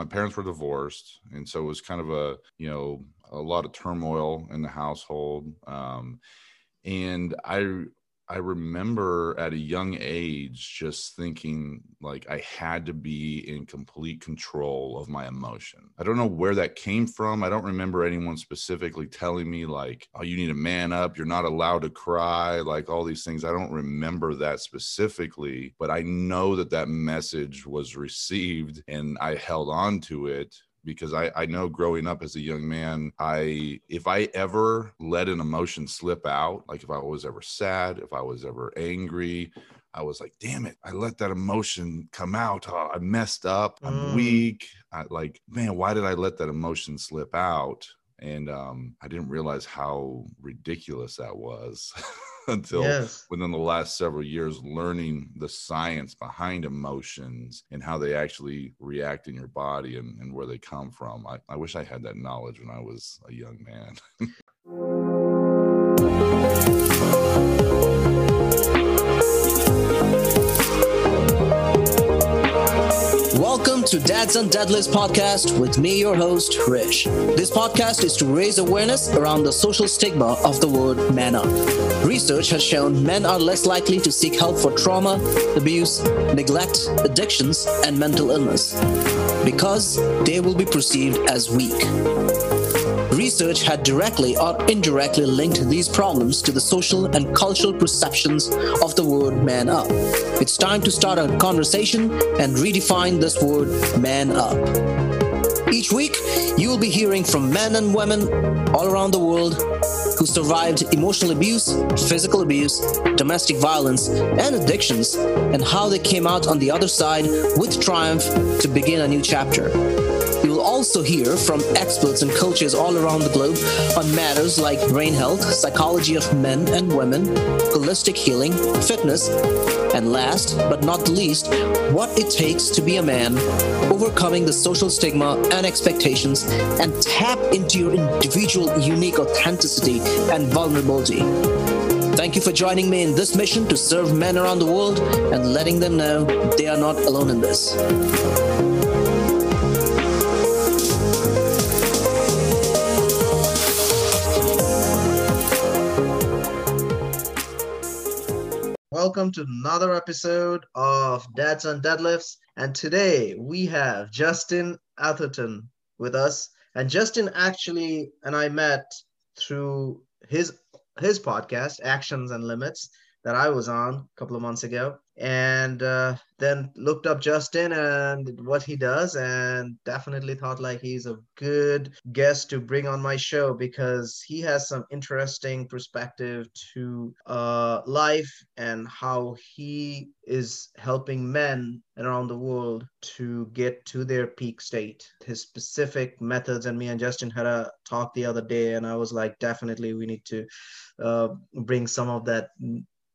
my parents were divorced, and so it was kind of a you know a lot of turmoil in the household. Um, and I I remember at a young age just thinking like I had to be in complete control of my emotion. I don't know where that came from. I don't remember anyone specifically telling me like, "Oh, you need to man up. You're not allowed to cry." Like all these things. I don't remember that specifically, but I know that that message was received and I held on to it because I, I know growing up as a young man, I if I ever let an emotion slip out, like if I was ever sad, if I was ever angry, I was like, damn it, I let that emotion come out. Oh, I messed up. I'm mm. weak. I like, man, why did I let that emotion slip out? And um, I didn't realize how ridiculous that was. until yes. within the last several years learning the science behind emotions and how they actually react in your body and, and where they come from. I, I wish I had that knowledge when I was a young man. to Dads and Deadlifts podcast with me, your host, Rish. This podcast is to raise awareness around the social stigma of the word man up. Research has shown men are less likely to seek help for trauma, abuse, neglect, addictions, and mental illness because they will be perceived as weak. Research had directly or indirectly linked these problems to the social and cultural perceptions of the word man up. It's time to start a conversation and redefine this word man up. Each week, you will be hearing from men and women all around the world who survived emotional abuse, physical abuse, domestic violence, and addictions, and how they came out on the other side with triumph to begin a new chapter. Also hear from experts and coaches all around the globe on matters like brain health, psychology of men and women, holistic healing, fitness, and last but not least, what it takes to be a man, overcoming the social stigma and expectations, and tap into your individual unique authenticity and vulnerability. Thank you for joining me in this mission to serve men around the world and letting them know they are not alone in this. Welcome to another episode of Dads and Deadlifts. And today we have Justin Atherton with us. And Justin actually and I met through his his podcast, Actions and Limits, that I was on a couple of months ago and uh, then looked up Justin and what he does, and definitely thought like he's a good guest to bring on my show because he has some interesting perspective to uh, life and how he is helping men around the world to get to their peak state. His specific methods, and me and Justin had a talk the other day, and I was like, definitely we need to uh, bring some of that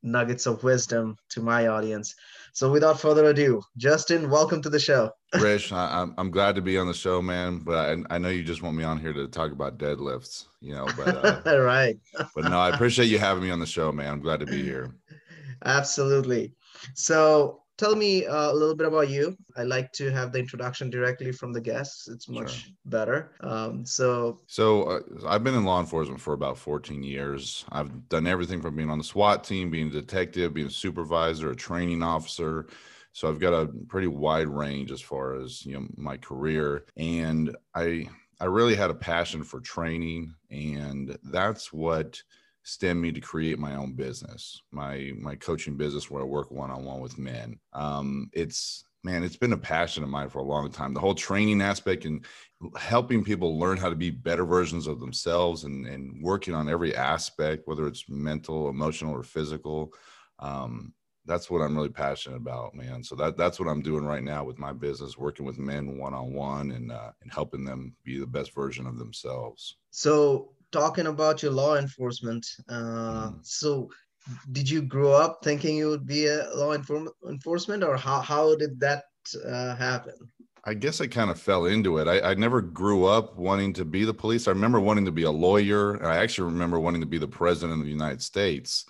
nuggets of wisdom to my audience. So without further ado, Justin, welcome to the show. Rich, I, am I'm glad to be on the show, man. But I, I know you just want me on here to talk about deadlifts, you know. But uh, right. but no, I appreciate you having me on the show, man. I'm glad to be here. Absolutely. So tell me uh, a little bit about you. I like to have the introduction directly from the guests. It's much sure. better. Um, so, so uh, I've been in law enforcement for about 14 years. I've done everything from being on the SWAT team, being a detective, being a supervisor, a training officer. So I've got a pretty wide range as far as you know my career, and I I really had a passion for training, and that's what stemmed me to create my own business, my my coaching business where I work one on one with men. Um, it's man, it's been a passion of mine for a long time. The whole training aspect and helping people learn how to be better versions of themselves and, and working on every aspect, whether it's mental, emotional, or physical. Um, that's what I'm really passionate about, man. So that that's what I'm doing right now with my business, working with men one on one and uh, and helping them be the best version of themselves. So talking about your law enforcement, uh, mm. so did you grow up thinking you would be a law enforcement, or how how did that uh, happen? I guess I kind of fell into it. I, I, never grew up wanting to be the police. I remember wanting to be a lawyer, I actually remember wanting to be the president of the United States.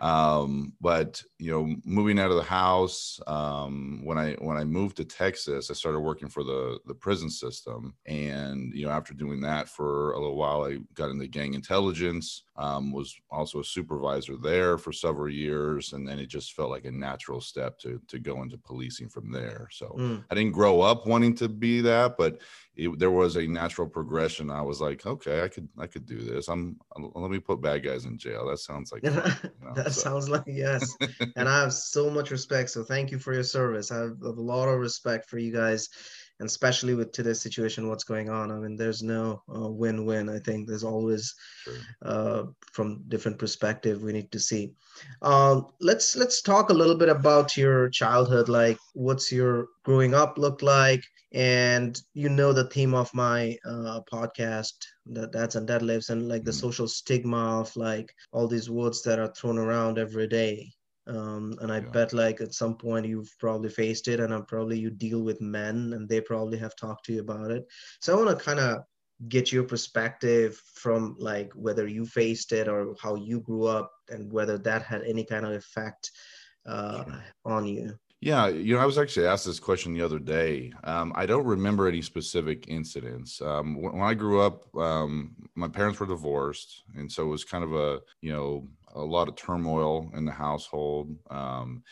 Um, but you know, moving out of the house, um, when I when I moved to Texas, I started working for the the prison system, and you know, after doing that for a little while, I got into gang intelligence. Um, was also a supervisor there for several years, and then it just felt like a natural step to to go into policing from there. So mm. I didn't grow up wanting to be that, but it, there was a natural progression. I was like, okay, I could I could do this. I'm let me put bad guys in jail. That sounds like you know, that so. sounds like yes. and I have so much respect. So thank you for your service. I have a lot of respect for you guys and especially with today's situation what's going on i mean there's no uh, win-win i think there's always uh, from different perspective we need to see um, let's let's talk a little bit about your childhood like what's your growing up look like and you know the theme of my uh, podcast that dads and Deadlifts and like the mm. social stigma of like all these words that are thrown around every day um, and i yeah. bet like at some point you've probably faced it and i'm probably you deal with men and they probably have talked to you about it so i want to kind of get your perspective from like whether you faced it or how you grew up and whether that had any kind of effect uh, sure. on you yeah, you know, I was actually asked this question the other day. Um, I don't remember any specific incidents. Um, when, when, I grew up, um, my parents were divorced, and so it was kind of a you know a lot of turmoil in the household. Um,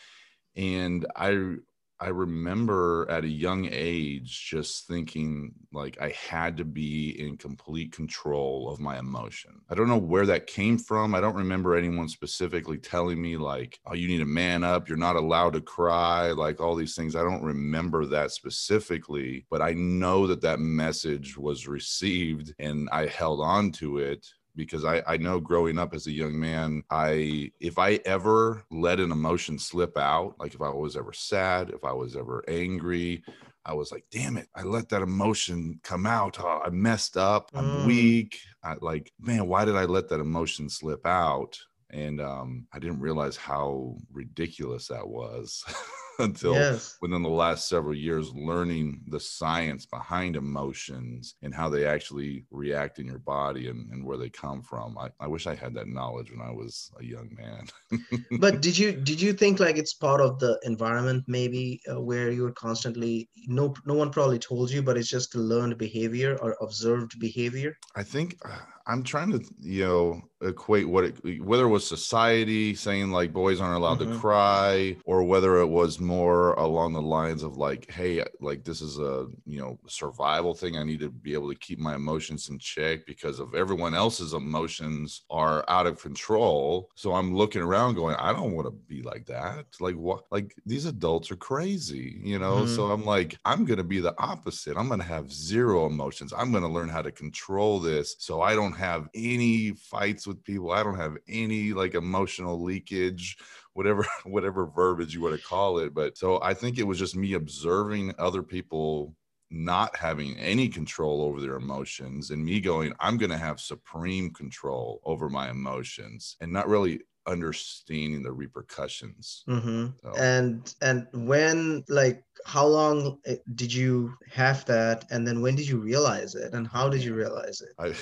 and I I remember at a young age just thinking like I had to be in complete control of my emotion. I don't know where that came from. I don't remember anyone specifically telling me like, "Oh, you need to man up. You're not allowed to cry." Like all these things. I don't remember that specifically, but I know that that message was received and I held on to it because I, I know growing up as a young man, I if I ever let an emotion slip out, like if I was ever sad, if I was ever angry, I was like, damn it, I let that emotion come out. Oh, I messed up. I'm mm. weak. I like, man, why did I let that emotion slip out? And um, I didn't realize how ridiculous that was. until yes. within the last several years learning the science behind emotions and how they actually react in your body and, and where they come from I, I wish i had that knowledge when i was a young man but did you did you think like it's part of the environment maybe uh, where you were constantly no no one probably told you but it's just learned behavior or observed behavior i think uh, i'm trying to you know equate what it whether it was society saying like boys aren't allowed mm-hmm. to cry or whether it was more along the lines of like hey like this is a you know survival thing. I need to be able to keep my emotions in check because of everyone else's emotions are out of control. So i'm looking around going i don't want to be like that. Like what like these adults are crazy you know? Mm-hmm. so i'm like i'm gonna be the opposite. I'm gonna have zero emotions. I'm gonna learn how to control this so i don't have any fights with people. I don't have any like emotional leakage, whatever whatever verbiage you want to call it. But so I think it was just me observing other people not having any control over their emotions and me going i'm going to have supreme control over my emotions and not really understanding the repercussions mm-hmm. so. and and when like how long eh, did you have that and then when did you realize it and how did you realize it I,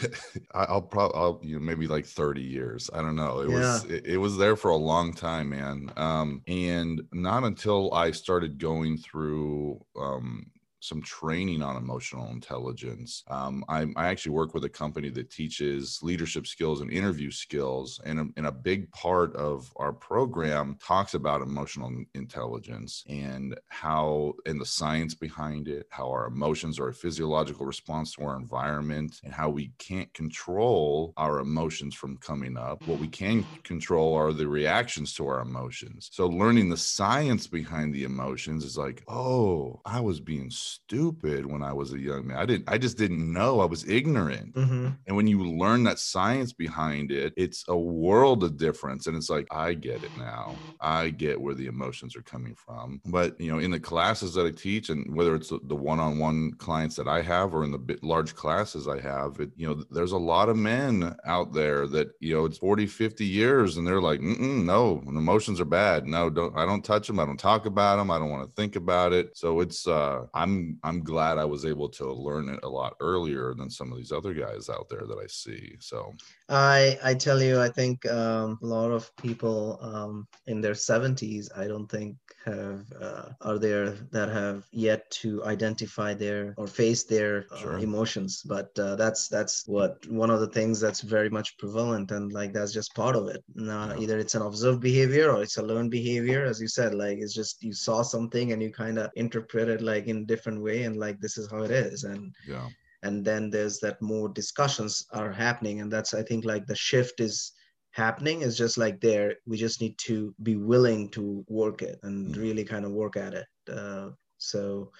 i'll probably i'll you know maybe like 30 years i don't know it yeah. was it, it, was there for a long time man um and not until i started going through um some training on emotional intelligence. Um, I, I, actually work with a company that teaches leadership skills and interview skills, and a, and a big part of our program talks about emotional intelligence and how and the science behind it, how our emotions are a physiological response to our environment, and how we can't control our emotions from coming up. What we can control are the reactions to our emotions. So learning the science behind the emotions is like, oh, I was being stupid when I was a young man. I didn't I just didn't know. I was ignorant. Mm-hmm. And when you learn that science behind it, it's a world of difference. And it's like, I get it now. I get where the emotions are coming from. But you know, in the classes that I teach, and whether it's the one-on-one clients that I have or in the large classes I have, it, you know, there's a lot of men out there that, you know, it's 40, 50 years and they're like, no, emotions are bad. No, don't I don't touch them. I don't talk about them. I don't want to think about it. So it's uh I'm I'm I'm glad I was able to learn it a lot earlier than some of these other guys out there that I see. So I I tell you, I think um, a lot of people um, in their 70s, I don't think have uh, are there that have yet to identify their or face their uh, Sure. emotions. But uh, that's that's what one of the things that's very much prevalent, and like that's just part of it. Now, Yeah. either it's an observed behavior or it's a learned behavior, as you said. Like it's just you saw something and you kind of interpret it like in a different way, and like this is how it is, and yeah, and then there's that more discussions are happening. And that's i think like the shift is happening. Is just like there we just need to be willing to work it and Mm. really kind of work at it. Uh, so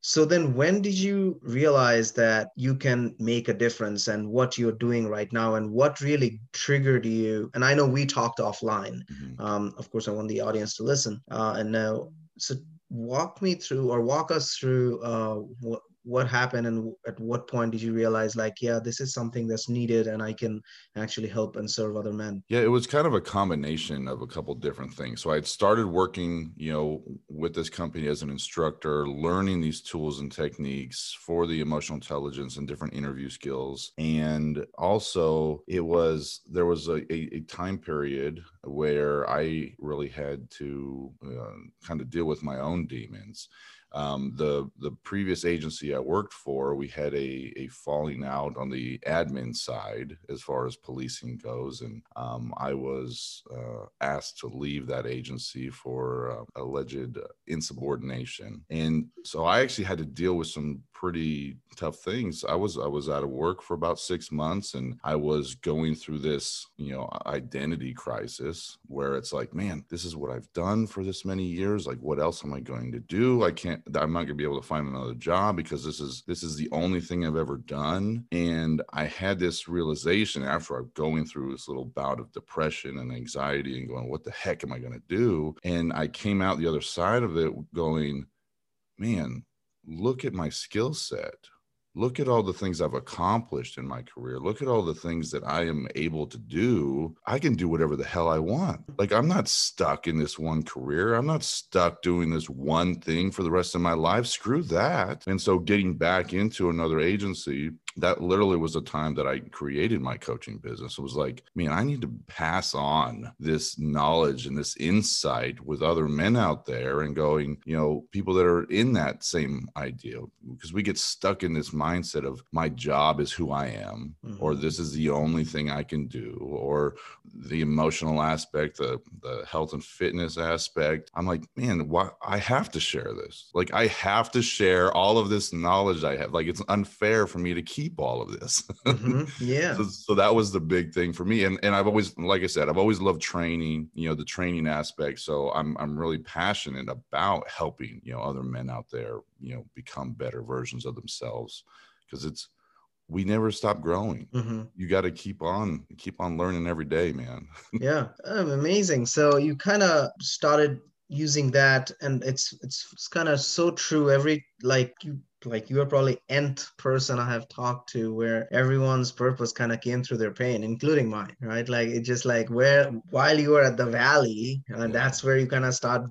so then when did you realize that you can make a difference and what you're doing right now and what really triggered you? And i know we talked offline. Mhm. um, of course i want the audience to listen. Uh, and now so walk me through or walk us through uh, what what happened and at what point did you realize like yeah this is something that's needed and i can actually help and serve other men Yeah, it was kind of a combination of a couple different things. So I had started working, you know, with this company as an instructor, learning these tools and techniques for the emotional intelligence and different interview skills. And also, it was there was a, a, a time period where I really had to uh, kind of deal with my own demons. Um, the the previous agency I worked for, we had a a falling out on the admin side as far as policing goes, and um, I was uh, asked to leave that agency for uh, alleged insubordination, and so I actually had to deal with some pretty tough things. I was I was out of work for about six months, and I was going through this you know identity crisis where it's like, man, this is what I've done for this many years. Like, what else am I going to do? I can't. I'm not going to be able to find another job because this is this is the only thing I've ever done. And I had this realization after I'm going through this little bout of depression and anxiety and going, what the heck am I going to do? And I came out the other side of it going, man, look at my skill set. Look at all the things I've accomplished in my career. Look at all the things that I am able to do. I can do whatever the hell I want. Like, I'm not stuck in this one career. I'm not stuck doing this one thing for the rest of my life. Screw that. And so, getting back into another agency, that literally was the time that I created my coaching business. It was like, man, I need to pass on this knowledge and this insight with other men out there and going, you know, people that are in that same idea. Because we get stuck in this mindset of my job is who I am, or Mhm. this is the only thing I can do, or the emotional aspect, the the health and fitness aspect. I'm like, man, why I have to share this. Like I have to share all of this knowledge I have. Like it's unfair for me to keep all of this. Mhm. yeah. So, so that was the big thing for me and and i've always like i said i've always loved training you know the training aspect so i'm i'm really passionate about helping you know other men out there you know become better versions of themselves because it's we never stop growing. Hmm you got to keep on keep on learning every day man. Yeah. Um, amazing. So you kind of started using that and it's it's, it's kind of so true. Every like you like you are probably nth person i have talked to where everyone's purpose kind of came through their pain including mine right? Like it just like where while you are at the valley uh, and that's where you kind of start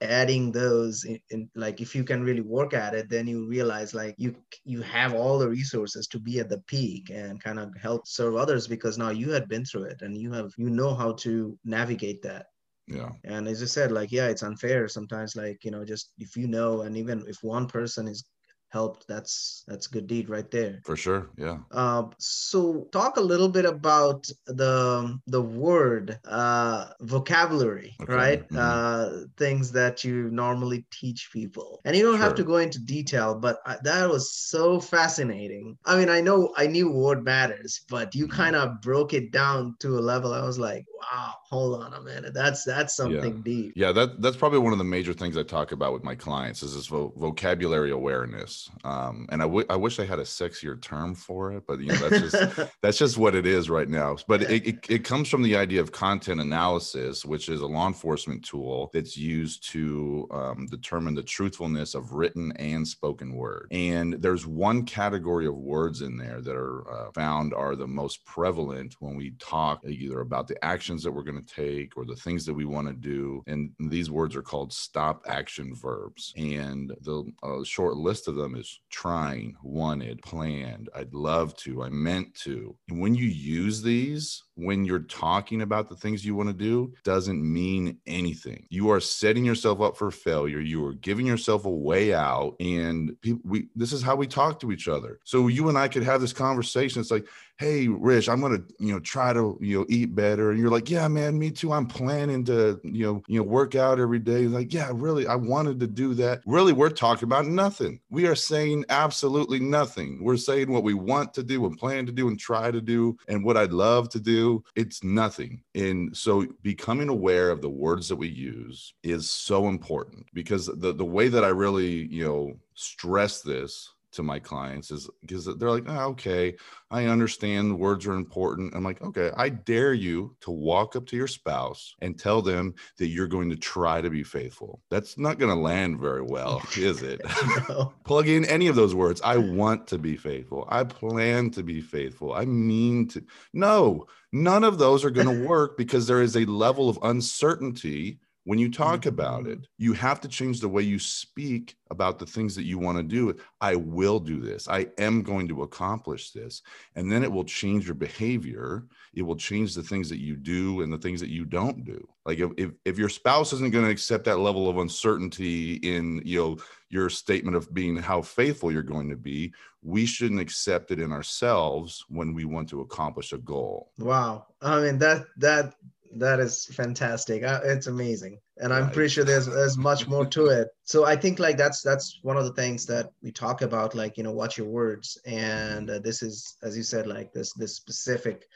adding those in, in like if you can really work at it then you realize like you you have all the resources to be at the peak and kind of help serve others because now you had been through it and you have you know how to navigate that. Yeah. And as I said, like, yeah, it's unfair sometimes. Like, you know, just if you know, and even if one person is helped, that's that's a good deed right there. for sure yeah Uh, so talk a little bit about the the word uh, vocabulary, Okay, right? mhm. Uh, things that you normally teach people, and you don't have to go into detail, but I, that was so fascinating. I mean, I know I knew word matters, but you Mhm. kind of broke it down to a level. I was like, wow, hold on a minute, that's that's something deep. Yeah, that that's probably one of the major things I talk about with my clients is this vo- vocabulary awareness. Um, and I, w- I wish I had a sexier term for it, but you know that's just that's just what it is right now. But it, it it comes from the idea of content analysis, which is a law enforcement tool that's used to um, determine the truthfulness of written and spoken word. And there's one category of words in there that are uh, found are the most prevalent when we talk either about the actions that we're going to to take or the things that we want to do. And these words are called stop action verbs. And the uh, short list of them is trying, wanted, planned, I'd love to, I meant to. And when you use these, when you're talking about the things you want to do doesn't mean anything. You are setting yourself up for failure. You are giving yourself a way out. And people, we, this is how we talk to each other. So you and I could have this conversation. It's like, hey rich i'm gonna you know try to you know eat better. And you're like yeah man me too. I'm planning to you know you know work out every day. Like yeah really i wanted to do that. Really we're talking about nothing. We are saying absolutely nothing. We're saying what we want to do and plan to do and try to do and what i'd love to do. It's nothing. And so becoming aware of the words that we use is so important because the the way that i really you know stress this to my clients is because they're like, oh, okay, I understand words are important. I'm like, okay, I dare you to walk up to your spouse and tell them that you're going to try to be faithful. That's not going to land very well, is it? no. Plug in any of those words. I want to be faithful. I plan to be faithful. I mean to. No, none of those are going to work because there is a level of uncertainty when you talk about mm-hmm. it, you have to change the way you speak about the things that you want to do. I will do this. I am going to accomplish this. And then it will change your behavior. It will change the things that you do and the things that you don't do. Like if, if, if your spouse isn't going to accept that level of uncertainty in, you know, your statement of being how faithful you're going to be, we shouldn't accept it in ourselves when we want to accomplish a goal. Wow. I mean, that, that, that is fantastic. Uh, it's amazing, and I'm pretty sure there's there's much more to it. So I think like that's that's one of the things that we talk about, like you know, watch your words, and uh, this is as you said, like this this specific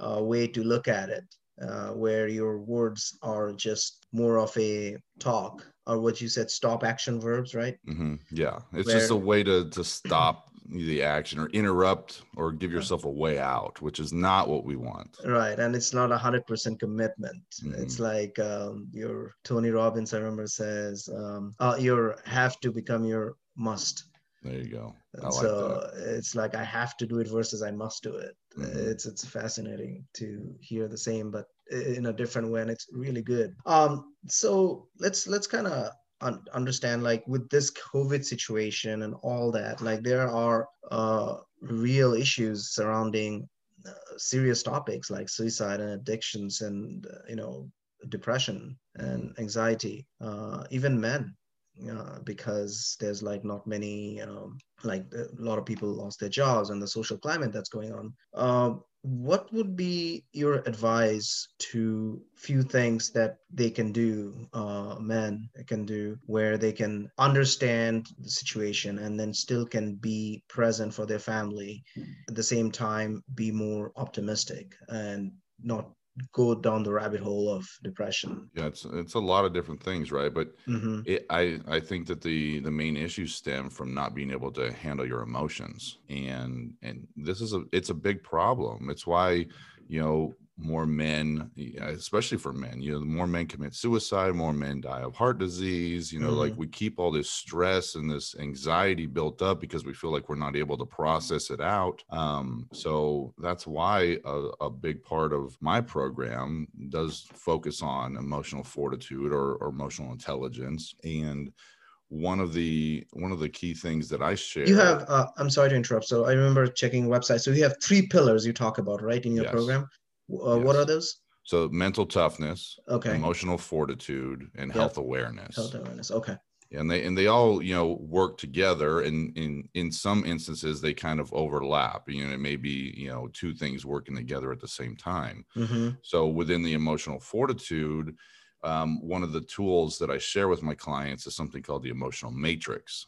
uh, way to look at it, uh, where your words are just more of a talk, or what you said, stop action verbs, right? Mm-hmm. Yeah, it's where, just a way to to stop the action or interrupt or give yourself a way out which is not what we want. Right and it's not a hundred percent commitment. Mm-hmm. it's like um, your tony robbins i remember says um, uh, your have to become your must. There you go. Like so it's like i have to do it versus i must do it. Mm-hmm. it's it's fascinating to hear the same but in a different way and it's really good. Um so let's let's kind of un- understand like with this covid situation and all that like there are uh, real issues surrounding uh, serious topics like suicide and addictions and uh, you know depression and anxiety uh, even men uh, because there's like not many like a lot of people lost their jobs and the social climate that's going on. Uh, what would be your advice to few things that they can do uh, men can do where they can understand the situation and then still can be present for their family at the same time be more optimistic and not go down the rabbit hole of depression. Yeah it's it's a lot of different things right? But mm-hmm. it, i i think that the the main issues stem from not being able to handle your emotions. And and this is a it's a big problem. It's why you know more men, especially for men, you know, the more men commit suicide, more men die of heart disease. You know, mm-hmm. like we keep all this stress and this anxiety built up because we feel like we're not able to process it out. Um, so that's why a, a, big part of my program does focus on emotional fortitude or, or emotional intelligence. And one of the one of the key things that I share. You have. Uh, I'm sorry to interrupt. So I remember checking website. So you have three pillars you talk about, right, in your yes. program. Uh, yes. What are those? So mental toughness, okay, emotional fortitude, and yep. health awareness. Health awareness. Okay. And they and they all you know work together, and in in some instances they kind of overlap. You know, it may be you know two things working together at the same time. Mm-hmm. So within the emotional fortitude, um, one of the tools that I share with my clients is something called the emotional matrix.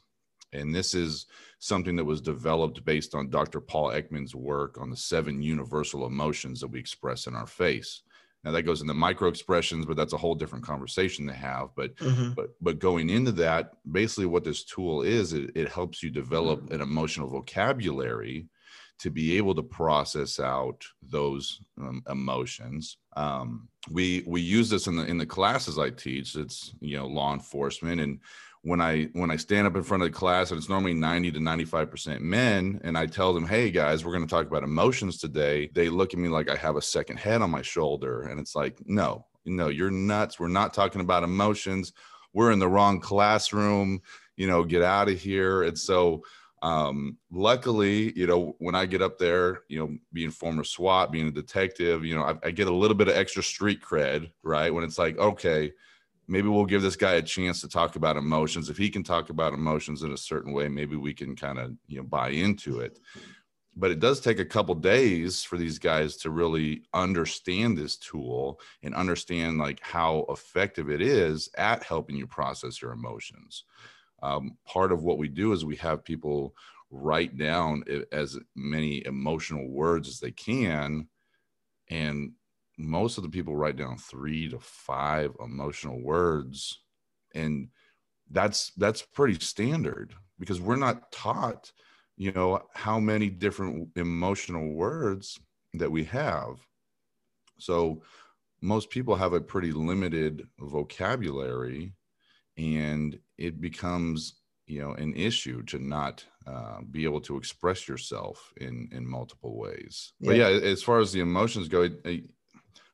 And this is something that was developed based on Dr. Paul Ekman's work on the seven universal emotions that we express in our face. Now that goes into micro expressions, but that's a whole different conversation to have. But mm-hmm. but but going into that, basically what this tool is, it, it helps you develop an emotional vocabulary to be able to process out those um, emotions. Um, we we use this in the in the classes I teach. It's you know law enforcement, and when I when I stand up in front of the class, and it's normally ninety to ninety five percent men, and I tell them, "Hey guys, we're going to talk about emotions today," they look at me like I have a second head on my shoulder, and it's like, no, no, you're nuts. We're not talking about emotions. We're in the wrong classroom. You know, get out of here. And so um, luckily, you know, when I get up there, you know, being former SWAT, being a detective, you know, I, I, get a little bit of extra street cred, right? When it's like, okay, maybe we'll give this guy a chance to talk about emotions. If he can talk about emotions in a certain way, maybe we can kind of, you know, buy into it. But it does take a couple days for these guys to really understand this tool and understand like how effective it is at helping you process your emotions um, part of what we do is we have people write down as many emotional words as they can and most of the people write down three to five emotional words and that's that's pretty standard because we're not taught you know how many different emotional words that we have so most people have a pretty limited vocabulary and it becomes you know an issue to not uh, be able to express yourself in in multiple ways yeah. but yeah as far as the emotions go it, it,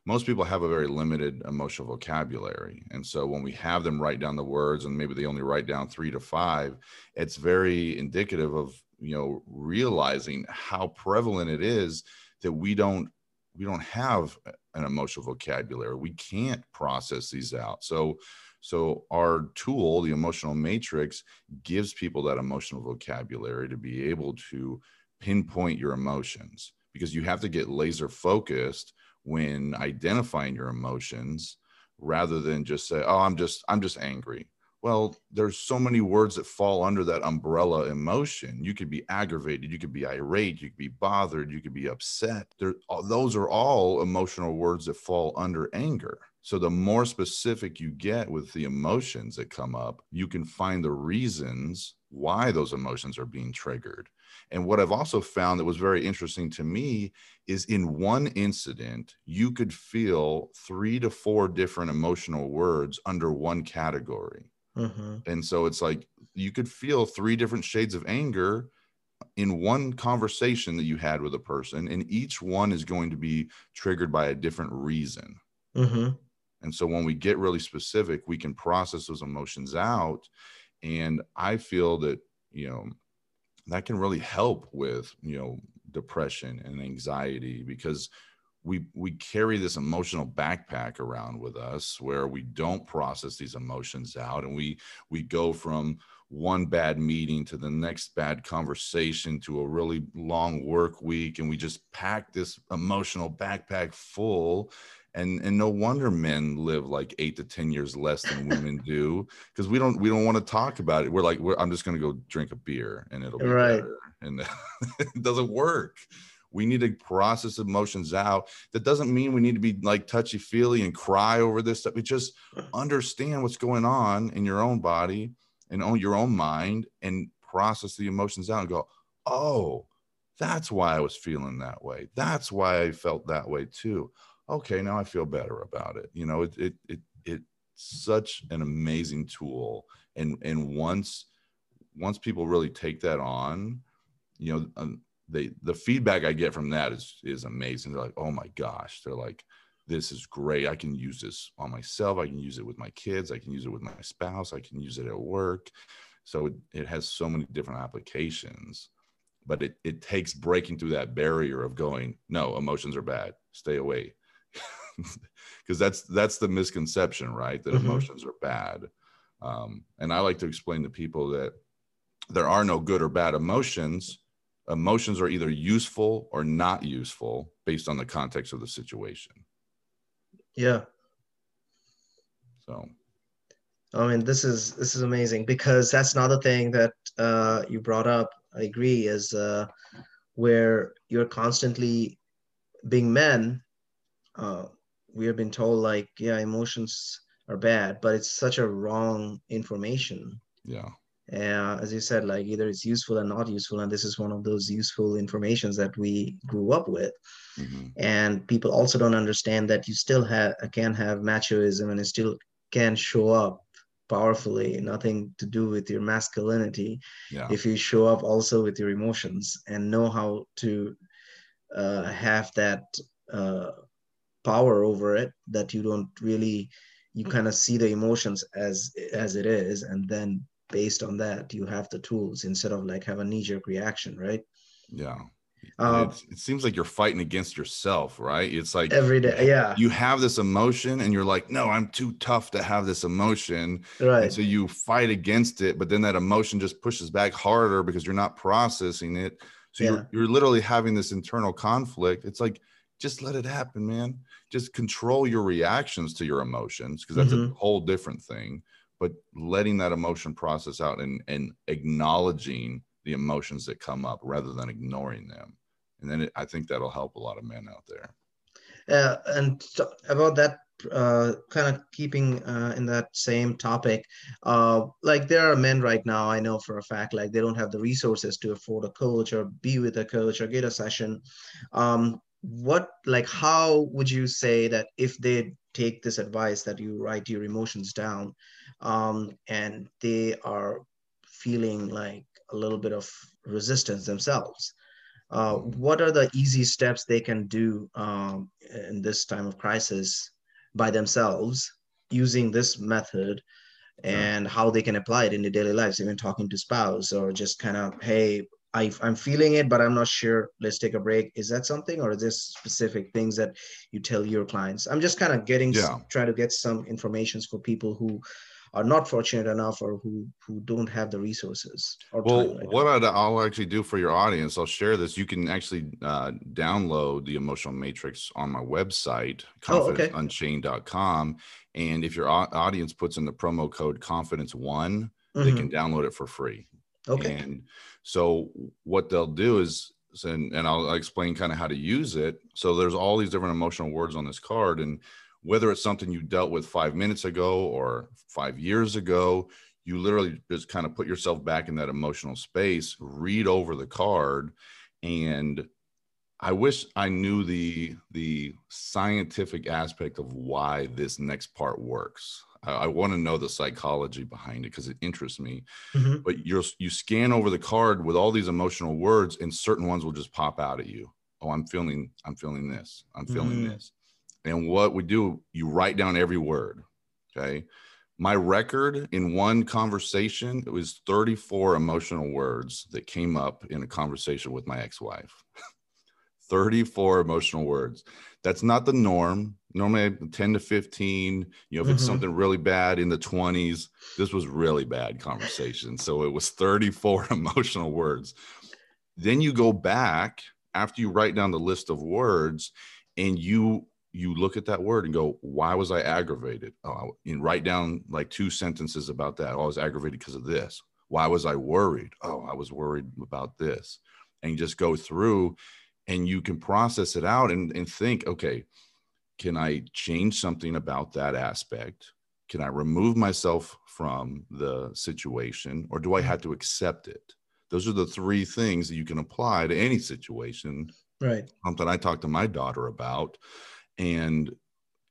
most people have a very limited emotional vocabulary. And so when we have them write down the words and maybe they only write down three to five it's very indicative of you know realizing how prevalent it is that we don't we don't have an emotional vocabulary. We can't process these out. So so our tool, the emotional matrix, gives people that emotional vocabulary to be able to pinpoint your emotions because you have to get laser focused when identifying your emotions rather than just say, "Oh, I'm just I'm just angry." Well, there's so many words that fall under that umbrella emotion. You could be aggravated, you could be irate, you could be bothered, you could be upset. There, those are all emotional words that fall under anger. So the more specific you get with the emotions that come up, you can find the reasons why those emotions are being triggered. And what I've also found that was very interesting to me is in one incident, you could feel three to four different emotional words under one category. Mm-hmm. And so it's like you could feel three different shades of anger in one conversation that you had with a person, and each one is going to be triggered by a different reason. Mm-hmm. And so when we get really specific, we can process those emotions out. And I feel that, you know, that can really help with, you know, depression and anxiety because we we carry this emotional backpack around with us where we don't process these emotions out and we we go from one bad meeting to the next bad conversation to a really long work week and we just pack this emotional backpack full and and no wonder men live like eight to ten years less than women do because we don't we don't want to talk about it. We're like we're, i'm just going to go drink a beer and it'll be right. better. and it doesn't work. We need to process emotions out. That doesn't mean we need to be like touchy feely and cry over this stuff. We just understand what's going on in your own body and on your own mind and process the emotions out and go oh that's why i was feeling that way. That's why i felt that way too okay, now I feel better about it. You know, it it it it's such an amazing tool, and and once once people really take that on, you know, um, they the feedback I get from that is is amazing. They're like, oh my gosh, they're like, this is great. I can use this on myself. I can use it with my kids. I can use it with my spouse. I can use it at work. So it, it has so many different applications but it, it takes breaking through that barrier of going no emotions are bad stay away because that's that's the misconception right? That mm-hmm. emotions are bad. Um, and i like to explain to people that there are no good or bad emotions. Emotions are either useful or not useful based on the context of the situation. Yeah. So. I mean this is this is amazing because that's another thing that uh, you brought up. I agree is uh, where you're constantly being men uh, we have been told like yeah emotions are bad but it's such a wrong information yeah uh, as you said like either it's useful or not useful and this is one of those useful informations that we grew up with mm-hmm. and people also don't understand that you still have can have machoism and it still can show up powerfully nothing to do with your masculinity yeah. if you show up also with your emotions and know how to uh, have that uh, power over it that you don't really you kind of see the emotions as as it is and then based on that you have the tools instead of like have a knee-jerk reaction right? Yeah. Uh, it seems like you're fighting against yourself right? It's like every day yeah. you have this emotion and you're like no i'm too tough to have this emotion. Right. and so you fight against it but then that emotion just pushes back harder because you're not processing it. So yeah. you're, you're literally having this internal conflict. It's like just let it happen man just control your reactions to your emotions because that's mm-hmm. a whole different thing but letting that emotion process out and, and acknowledging the emotions that come up rather than ignoring them. And then it, I think that'll help a lot of men out there. Uh, and about that, uh, kind of keeping uh, in that same topic, uh, like there are men right now, I know for a fact, like they don't have the resources to afford a coach or be with a coach or get a session. Um, what, like, how would you say that if they take this advice that you write your emotions down, um, and they are feeling like a little bit of resistance themselves. Uh, what are the easy steps they can do um, in this time of crisis by themselves using this method and how they can apply it in their daily lives, even talking to spouse or just kind of, hey, I, am feeling it, but I'm not sure. Let's take a break. Is that something, or is this specific things that you tell your clients? I'm just kind of getting, yeah. trying to get some informations for people who are not fortunate enough or who who don't have the resources well right what i will actually do for your audience i'll share this you can actually uh, download the emotional matrix on my website confidenceunchained.com oh, okay. and if your audience puts in the promo code confidence one mm-hmm. they can download it for free okay and so what they'll do is and, and I'll explain kind of how to use it. So there's all these different emotional words on this card, and whether it's something you dealt with five minutes ago or five years ago, you literally just kind of put yourself back in that emotional space, read over the card, and I wish I knew the the scientific aspect of why this next part works. I, I want to know the psychology behind it because it interests me. Mm-hmm. But you you scan over the card with all these emotional words, and certain ones will just pop out at you. Oh, I'm feeling I'm feeling this. I'm feeling mm-hmm. this. And what we do, you write down every word. Okay. My record in one conversation, it was 34 emotional words that came up in a conversation with my ex wife. 34 emotional words. That's not the norm. Normally 10 to 15. You know, if mm-hmm. it's something really bad in the 20s, this was really bad conversation. So it was 34 emotional words. Then you go back after you write down the list of words and you you look at that word and go, why was I aggravated? Oh, and write down like two sentences about that. Oh, I was aggravated because of this. Why was I worried? Oh, I was worried about this. And just go through and you can process it out and, and think, okay, can I change something about that aspect? Can I remove myself from the situation or do I mm-hmm. have to accept it? Those are the three things that you can apply to any situation. Right. Something I talked to my daughter about and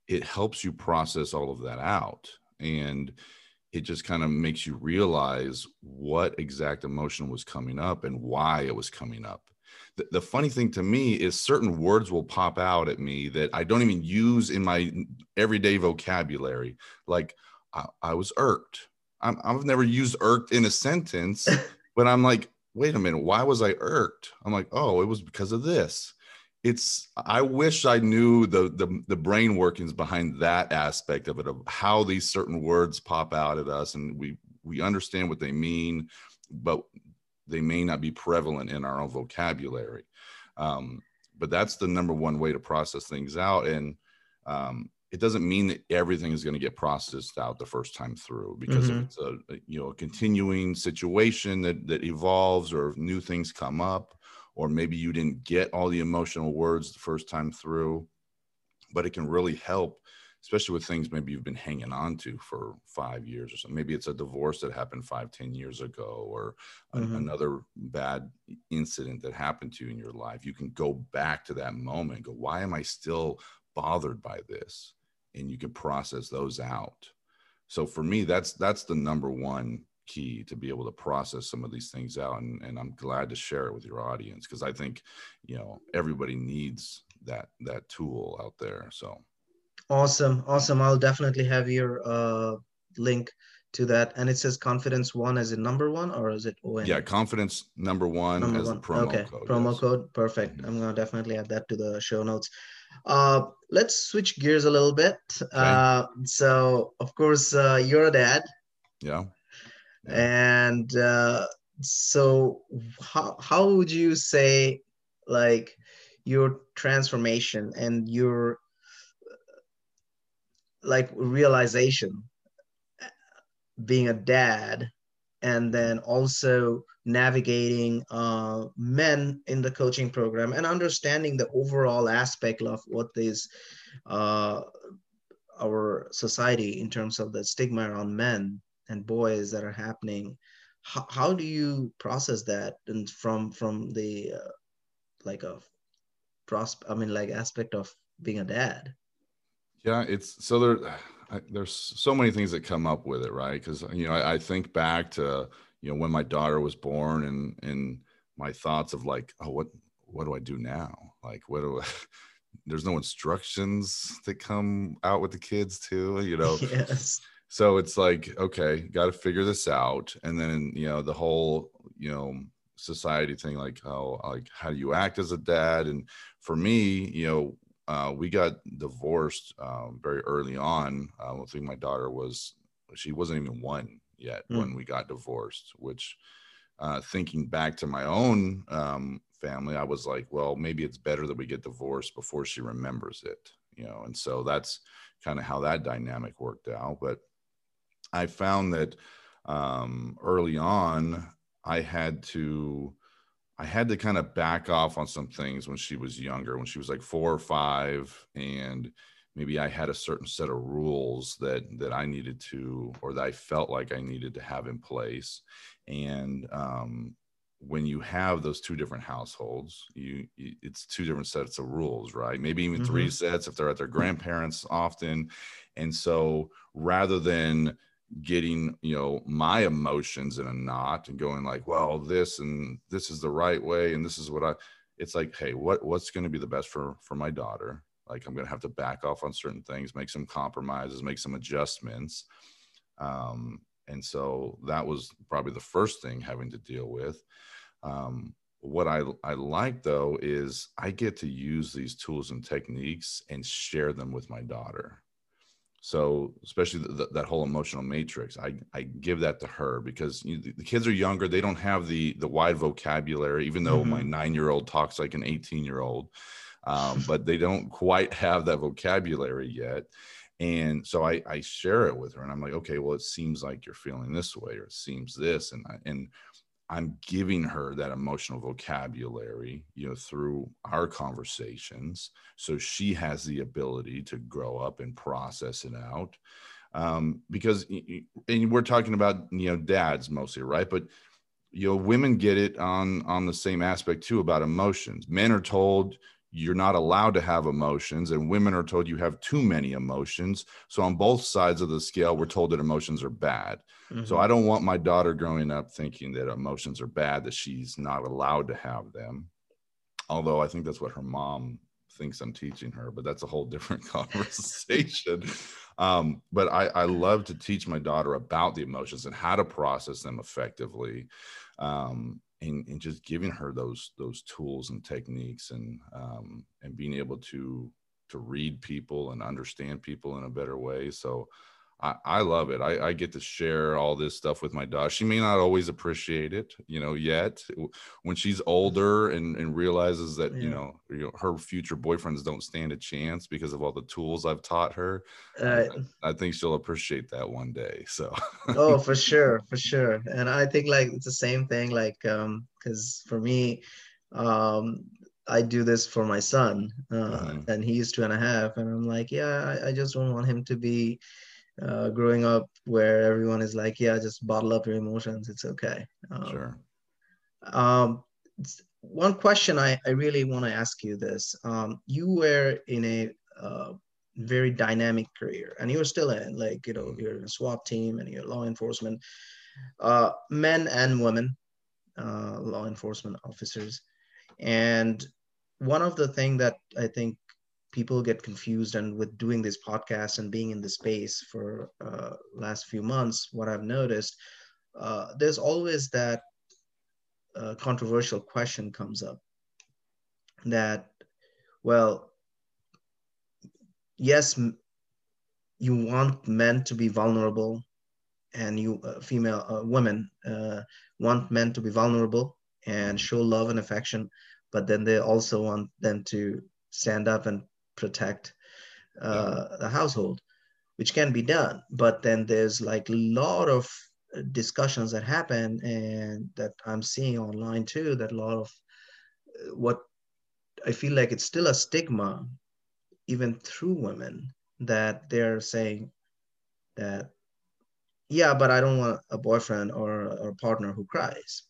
it helps you process all of that out and it just kind of makes you realize what exact emotion was coming up and why it was coming up the, the funny thing to me is certain words will pop out at me that i don't even use in my everyday vocabulary. Like i, I was irked. I have never used irked in a sentence but i'm like wait a minute why was i irked? I'm like oh it was because of this. It's i wish i knew the, the the brain workings behind that aspect of it of how these certain words pop out at us and we we understand what they mean but they may not be prevalent in our own vocabulary um, but that's the number one way to process things out and um, it doesn't mean that everything is going to get processed out the first time through because mm-hmm. it's a you know a continuing situation that that evolves or new things come up or maybe you didn't get all the emotional words the first time through but it can really help especially with things maybe you've been hanging on to for five years or something. Maybe it's a divorce that happened five, ten years ago, or mm-hmm. another bad incident that happened to you in your life. You can go back to that moment, go, why am I still bothered by this? And you can process those out. So for me, that's that's the number one key to be able to process some of these things out and, and i'm glad to share it with your audience because i think you know everybody needs that that tool out there so awesome awesome i'll definitely have your uh link to that and it says confidence one as a number one or is it ON? yeah confidence number one number as one. a promo okay. code promo yes. code perfect mm-hmm. i'm gonna definitely add that to the show notes uh let's switch gears a little bit okay. uh so of course uh you're a dad yeah and uh, so how, how would you say like your transformation and your like realization being a dad and then also navigating uh, men in the coaching program and understanding the overall aspect of what is uh, our society in terms of the stigma around men and boys that are happening. How, how do you process that and from from the uh, like a prosp i mean like aspect of being a dad yeah it's so there I, there's so many things that come up with it right? Because you know I, I think back to you know when my daughter was born and and my thoughts of like oh what what do i do now? Like what do I, there's no instructions that come out with the kids too you know? Yes. So it's like okay got to figure this out. And then you know the whole you know society thing like oh like how do you act as a dad? And for me you know uh, we got divorced um, very early on. Uh, i think my daughter was she wasn't even one yet mm. when we got divorced which uh, thinking back to my own um, family i was like well maybe it's better that we get divorced before she remembers it you know? And so that's kind of how that dynamic worked out. But I found that um, early on, I had to, I had to kind of back off on some things when she was younger, when she was like four or five, and maybe I had a certain set of rules that that I needed to, or that I felt like I needed to have in place, and um, when you have those two different households you, it's two different sets of rules right maybe even mm-hmm. three sets if they're at their grandparents often and so rather than getting you know my emotions in a knot and going like well this and this is the right way and this is what i it's like hey what what's going to be the best for for my daughter? Like i'm going to have to back off on certain things make some compromises make some adjustments. Um and so that was probably the first thing having to deal with. Um what I, I like though is I get to use these tools and techniques and share them with my daughter. So especially the, the, that whole emotional matrix, I, I give that to her because you, the kids are younger. They don't have the the wide vocabulary, even though mm-hmm. my nine year old talks like an 18 year old, um, but they don't quite have that vocabulary yet. And so I, I share it with her and I'm like, okay, well, it seems like you're feeling this way, or it seems this. And I, and I'm giving her that emotional vocabulary, you know, through our conversations. So she has the ability to grow up and process it out. Um, because, and we're talking about, you know, dads mostly, right? But, you know, women get it on, on the same aspect too about emotions. Men are told you're not allowed to have emotions and women are told you have too many emotions. So on both sides of the scale we're told that emotions are bad. Mm-hmm. so i don't want my daughter growing up thinking that emotions are bad that she's not allowed to have them. Although i think that's what her mom thinks i'm teaching her but that's a whole different conversation. Um, but I, I love to teach my daughter about the emotions and how to process them effectively. Um, and, and just giving her those those tools and techniques and um, and being able to to read people and understand people in a better way. So I, I love it. I, I, get to share all this stuff with my daughter. She may not always appreciate it, you know, yet. When she's older and, and realizes that, yeah. you, know, you know, her future boyfriends don't stand a chance because of all the tools I've taught her, uh, I, I, think she'll appreciate that one day. So. oh, for sure, for sure. And I think like it's the same thing, like, um, because for me, um, I do this for my son, uh, Mhm. and he's two and a half, and I'm like, yeah, I, I just don't want him to be uh, growing up where everyone is like, yeah, just bottle up your emotions, it's okay. Um, Sure. um, one question I, I really want to ask you this. Um, you were in a uh, very dynamic career and you're still in, like, you know, Mhm. you're in a SWAT team and you're law enforcement, uh, men and women, uh, law enforcement officers. And one of the thing that I think people get confused and with doing this podcast and being in the space for uh, last few months, what I've noticed, uh, there's always that uh, controversial question comes up that, well, yes, you want men to be vulnerable and you uh, female uh, women uh, want men to be vulnerable and show love and affection but then they also want them to stand up and protect uh, the household which can be done. But then there's like a lot of uh, discussions that happen and that i'm seeing online too that a lot of uh, what i feel like it's still a stigma even through women that they're saying that yeah but i don't want a boyfriend or, or a partner who cries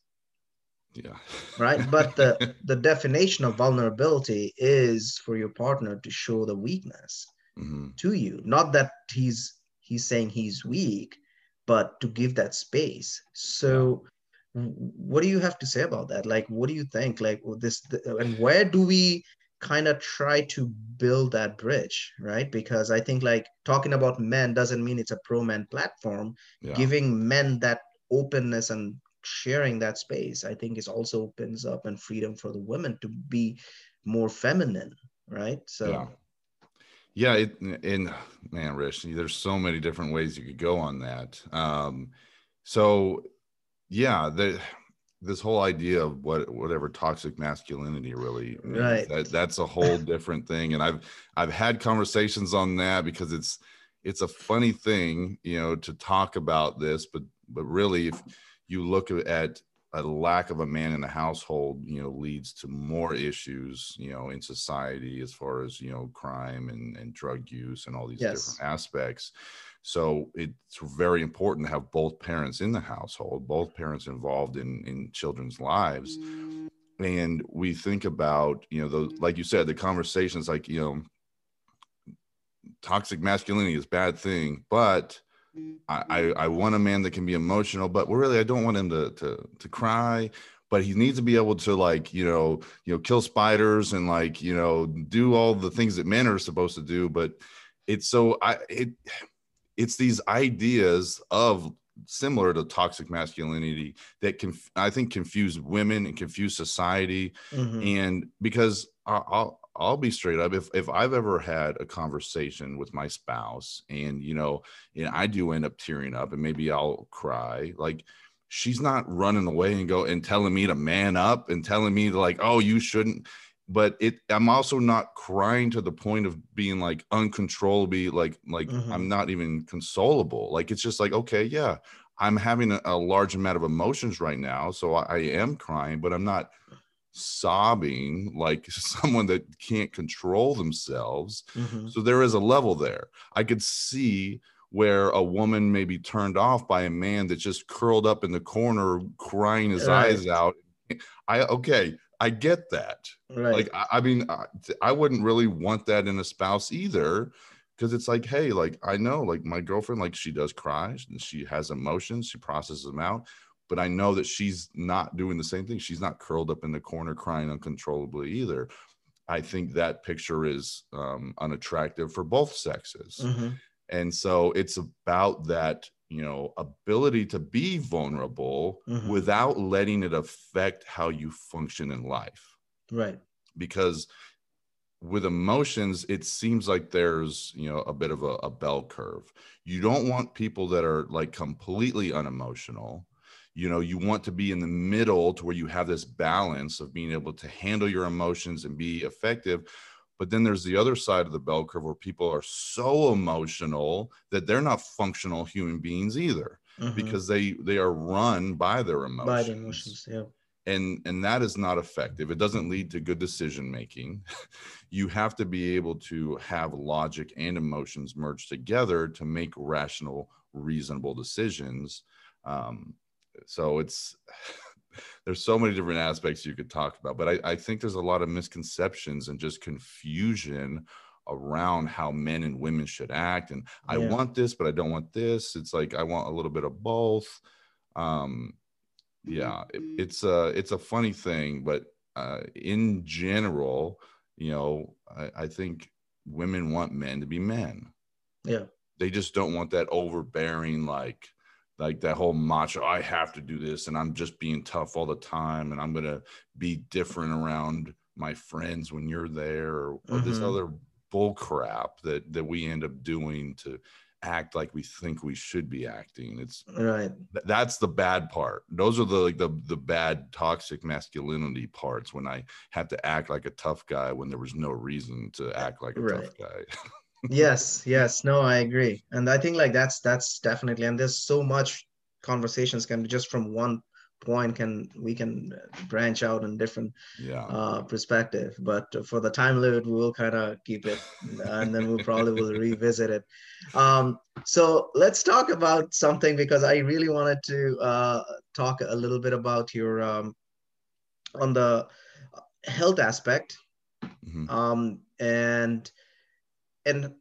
Yeah. right? But the the definition of vulnerability is for your partner to show the weakness Mhm. to you. Not that he's he's saying he's weak but to give that space. So w- what do you have to say about that? Like what do you think? Like with this and where do we kind of try to build that bridge right? Because i think like talking about men doesn't mean it's a pro men platform. Yeah. giving men that openness and sharing that space i think is also opens up and freedom for the women to be more feminine right? So yeah. Yeah it and man Rish there's so many different ways you could go on that. Um so yeah the this whole idea of what whatever toxic masculinity really means Right. that that's a whole different thing and i've i've had conversations on that because it's it's a funny thing you know to talk about this but but really if you look at a lack of a man in the household you know leads to more issues you know in society as far as you know crime and, and drug use and all these Yes. different aspects so it's very important to have both parents in the household both parents involved in in children's lives and we think about you know those like you said the conversations like you know toxic masculinity is a bad thing but I, I I want a man that can be emotional, but really I don't want him to to to cry. But he needs to be able to like you know you know kill spiders and like you know do all the things that men are supposed to do. But it's so I it it's these ideas of similar to toxic masculinity that can I think confuse women and confuse society Mhm. and because I- I'll I'll be straight up if if I've ever had a conversation with my spouse and you know and I do end up tearing up and maybe I'll cry like she's not running away and go and telling me to man up and telling me to like oh you shouldn't but it I'm also not crying to the point of being like uncontrollably like like Mhm. I'm not even consolable like it's just like okay yeah I'm having a, a large amount of emotions right now so I, I am crying but I'm not sobbing like someone that can't control themselves. Mhm. So there is a level there. I could see where a woman may be turned off by a man that just curled up in the corner crying his Right. eyes out. I okay, I get that. right Like I, I mean, I, I wouldn't really want that in a spouse either. Because it's like, hey, like I know, like my girlfriend, like she does cry and she has emotions, she processes them out but I know that she's not doing the same thing. She's not curled up in the corner crying uncontrollably either. I think that picture is um, unattractive for both sexes. Mhm. And so it's about that, you know, ability to be vulnerable Mhm. without letting it affect how you function in life. right Because with emotions, it seems like there's, you know, a bit of a, a bell curve. You don't want people that are like completely unemotional you know you want to be in the middle to where you have this balance of being able to handle your emotions and be effective. But then there's the other side of the bell curve where people are so emotional that they're not functional human beings either Mhm. because they they are run by their emotions, by the emotions yeah. And and that is not effective. It doesn't lead to good decision making. You have to be able to have logic and emotions merged together to make rational reasonable decisions. Um, so it's there's so many different aspects you could talk about but I, I think there's a lot of misconceptions and just confusion around how men and women should act. And i want this but i don't want this. It's like i want a little bit of both. Um yeah it, it's a it's a funny thing but uh in general you know I, I think women want men to be men. Yeah. they just don't want that overbearing like like that whole macho i have to do this and i'm just being tough all the time and i'm gonna be different around my friends when you're there or, or this mm-hmm. other bull crap that that we end up doing to act like we think we should be acting it's Right. th- that's the bad part those are the like the the bad toxic masculinity parts when i have to act like a tough guy when there was no reason to act like a Right. tough guy yes yes. No i agree. And i think like that's that's definitely and there's so much conversations can be just from one point can we can branch out in different yeah. uh perspective. But for the time limit we will kind of keep it and then we'll probably will revisit it. Um so let's talk about something because i really wanted to uh talk a little bit about your um on the health aspect. Mhm. um, and and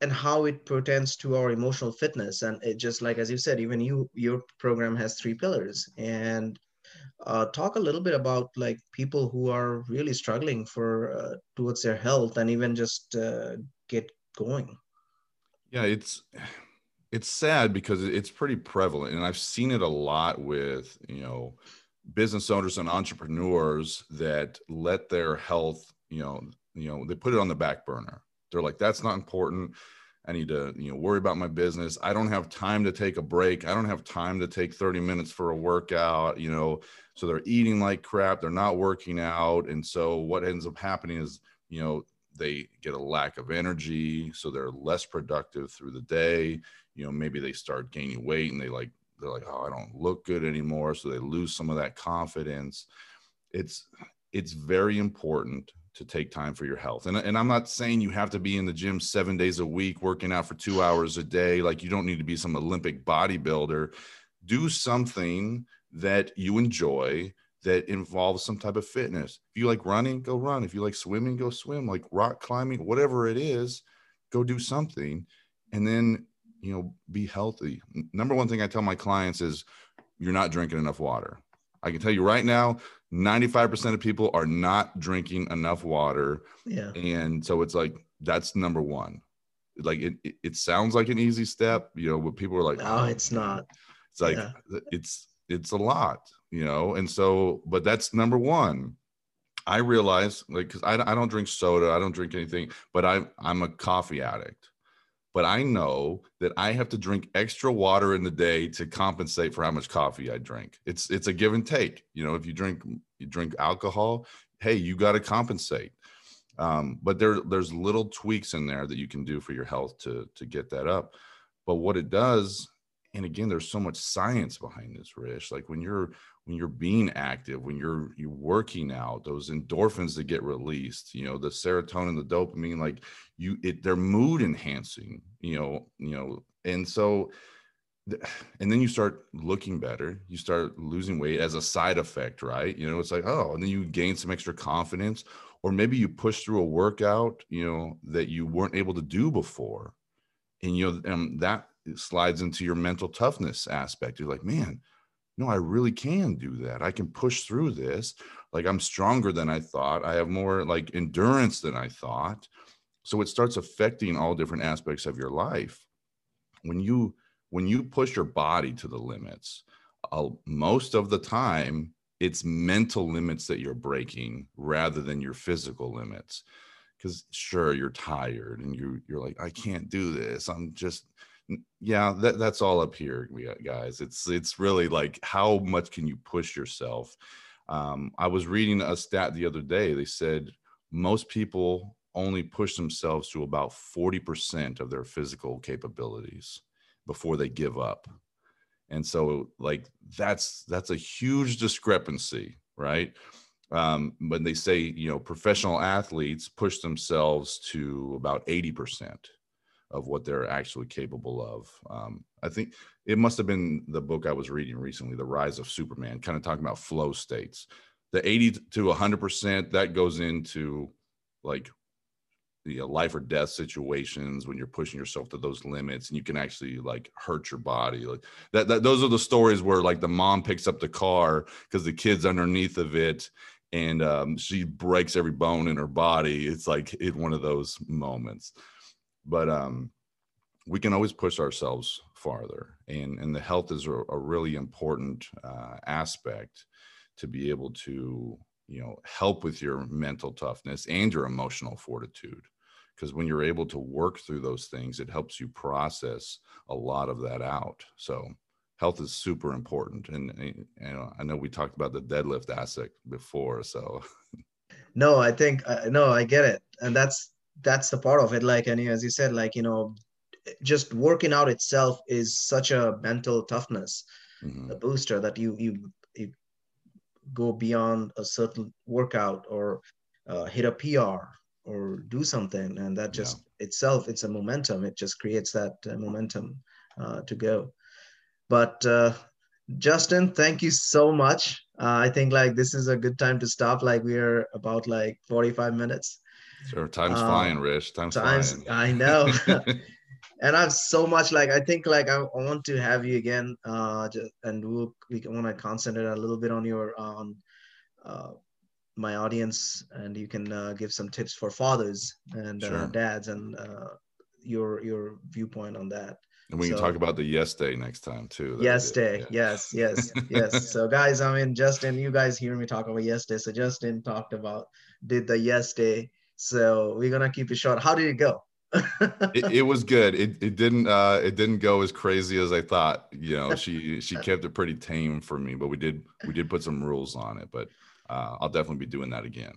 and how it pertains to our emotional fitness. And it just like as you said even you your program has three pillars. And uh, talk a little bit about like people who are really struggling for uh, towards their health and even just uh, get going. Yeah it's it's sad because it's pretty prevalent. And i've seen it a lot with you know business owners and entrepreneurs that let their health you know you know they put it on the back burner they're like that's not important. I need to you know worry about my business. I don't have time to take a break. I don't have time to take 30 minutes for a workout you know? So they're eating like crap. They're not working out. And so what ends up happening is you know they get a lack of energy. So they're less productive through the day. You know maybe they start gaining weight and they like they're like oh i don't look good anymore. So they lose some of that confidence. It's it's very important to take time for your health and, and i'm not saying you have to be in the gym seven days a week working out for two hours a day like you don't need to be some olympic bodybuilder do something that you enjoy that involves some type of fitness. If you like running, go run. If you like swimming, go swim. Like rock climbing, whatever it is, go do something. And then, you know, be healthy. Number one thing I tell my clients is you're not drinking enough water. I can tell you right now, 95% of people are not drinking enough water. yeah And so it's like, that's number one. Like it, it, it sounds like an easy step, you know, but people are like, no it's not it's like Yeah. it's it's a lot, you know. And so, but that's number one. I realize, like, because I, I don't drink soda, I don't drink anything, but I'm I'm a coffee addict. But I know that I have to drink extra water in the day to compensate for how much coffee I drink. It's it's a give and take. You know, if you drink you drink alcohol, hey, you got to compensate. Um, but there there's little tweaks in there that you can do for your health to to get that up. But what it does and again there's so much science behind this Rish like when you're when you're being active when you're you're working out those endorphins that get released you know the serotonin the dopamine like you it they're mood enhancing you know you know and so and then you start looking better you start losing weight as a side effect right? You know it's like oh and then you gain some extra confidence or maybe you push through a workout you know that you weren't able to do before and you know and that slides into your mental toughness aspect. You're like man no i really can do that. I can push through this. Like i'm stronger than i thought. I have more like endurance than i thought. So it starts affecting all different aspects of your life. When you when you push your body to the limits uh, most of the time it's mental limits that you're breaking rather than your physical limits. Because sure you're tired and you you're like i can't do this. I'm just yeah that, that's all up here guys. It's it's really like how much can you push yourself? Um, i was reading a stat the other day they said most people only push themselves to about 40% of their physical capabilities before they give up. And so like that's that's a huge discrepancy right? Um, when they say you know professional athletes push themselves to about 80% of what they're actually capable of. Um, i think it must have been the book i was reading recently the rise of superman kind of talking about flow states. The 80 to 100% that goes into like the life or death situations when you're pushing yourself to those limits and you can actually like hurt your body like that, that those are the stories where like the mom picks up the car because the kid's underneath of it and um, she breaks every bone in her body. It's like it one of those moments but um we can always push ourselves farther. And and the health is a, a really important uh, aspect to be able to you know help with your mental toughness and your emotional fortitude. Because when you're able to work through those things it helps you process a lot of that out. So health is super important. And, and know i know we talked about the deadlift aspect before so. No i think uh, no i get it. And that's that's the part of it like and as you said like you know just working out itself is such a mental toughness mm-hmm. a booster that you you you go beyond a certain workout or uh, hit a pr or do something and that just yeah. itself it's a momentum. It just creates that uh, momentum uh, to go. But uh, justin thank you so much. Uh, i think like this is a good time to stop. Like we're about like 45 minutes sure time's um, flying Rish. Time's, time's flying. I know. And i've so much like i think like i, I want to have you again uh just, and we'll, we want to concentrate a little bit on your on uh, my audience and you can uh, give some tips for fathers and uh, sure. uh, dads and uh, your your viewpoint on that. And we so, can talk about the yes day next time too. Yes day. Yeah. yes yes yes. So guys i mean justin you guys hear me talk about yes day. So justin talked about did the yes day so we're gonna keep it short how did it go it, it, was good it, it didn't uh it didn't go as crazy as i thought you know she she kept it pretty tame for me but we did we did put some rules on it but uh, I'll definitely be doing that again.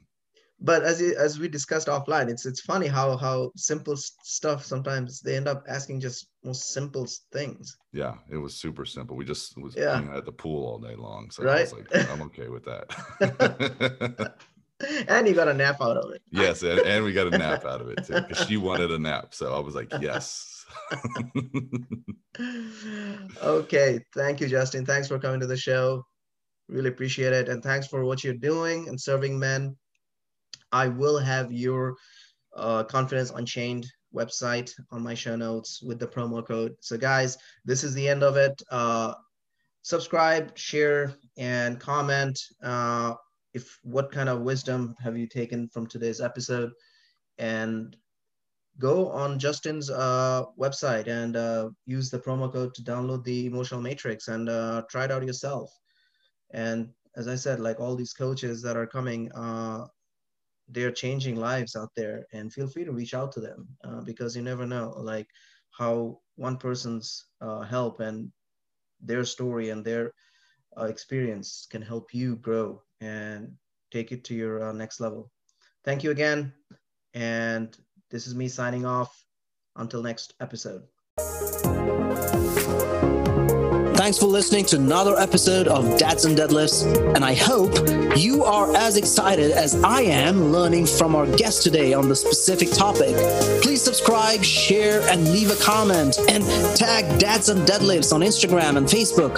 But as as we discussed offline, it's it's funny how how simple stuff sometimes they end up asking just most simple things. Yeah, it was super simple. We just was yeah. at the pool all day long, so right? I was like, I'm okay with that. and you got a nap out of it. Yes, and, and we got a nap out of it too because she wanted a nap. So I was like, yes. okay, thank you, Justin. Thanks for coming to the show. Really appreciate it. And thanks for what you're doing and serving men. I will have your uh, Confidence Unchained website on my show notes with the promo code. So, guys, this is the end of it. Uh, subscribe, share, and comment. Uh, if what kind of wisdom have you taken from today's episode? And go on Justin's uh, website and uh, use the promo code to download the Emotional Matrix and uh, try it out yourself. And as I said, like all these coaches that are coming, uh, they're changing lives out there. And feel free to reach out to them uh, because you never know, like how one person's uh, help and their story and their experience can help you grow and take it to your uh, next level. Thank you again. And this is me signing off. Until next episode. Thanks for listening to another episode of Dads and Deadlifts, and I hope you are as excited as I am learning from our guest today on the specific topic. Please subscribe, share, and leave a comment, and tag Dads and Deadlifts on Instagram and Facebook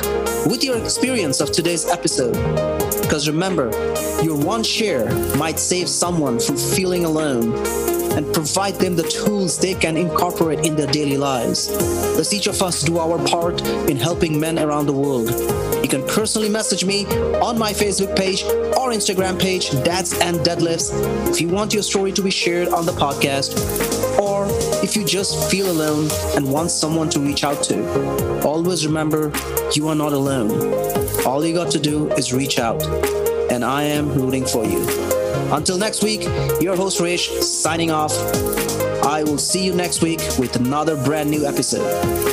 with your experience of today's episode. Because remember, your one share might save someone from feeling alone and provide them the tools they can incorporate in their daily lives. Let's each of us do our part in helping men around the world. You can personally message me on my Facebook page or Instagram page, Dads and Deadlifts, if you want your story to be shared on the podcast, or if you just feel alone and want someone to reach out to. Always remember, you are not alone. All you got to do is reach out, and I am rooting for you. Until next week, your host Rish signing off. I will see you next week with another brand new episode.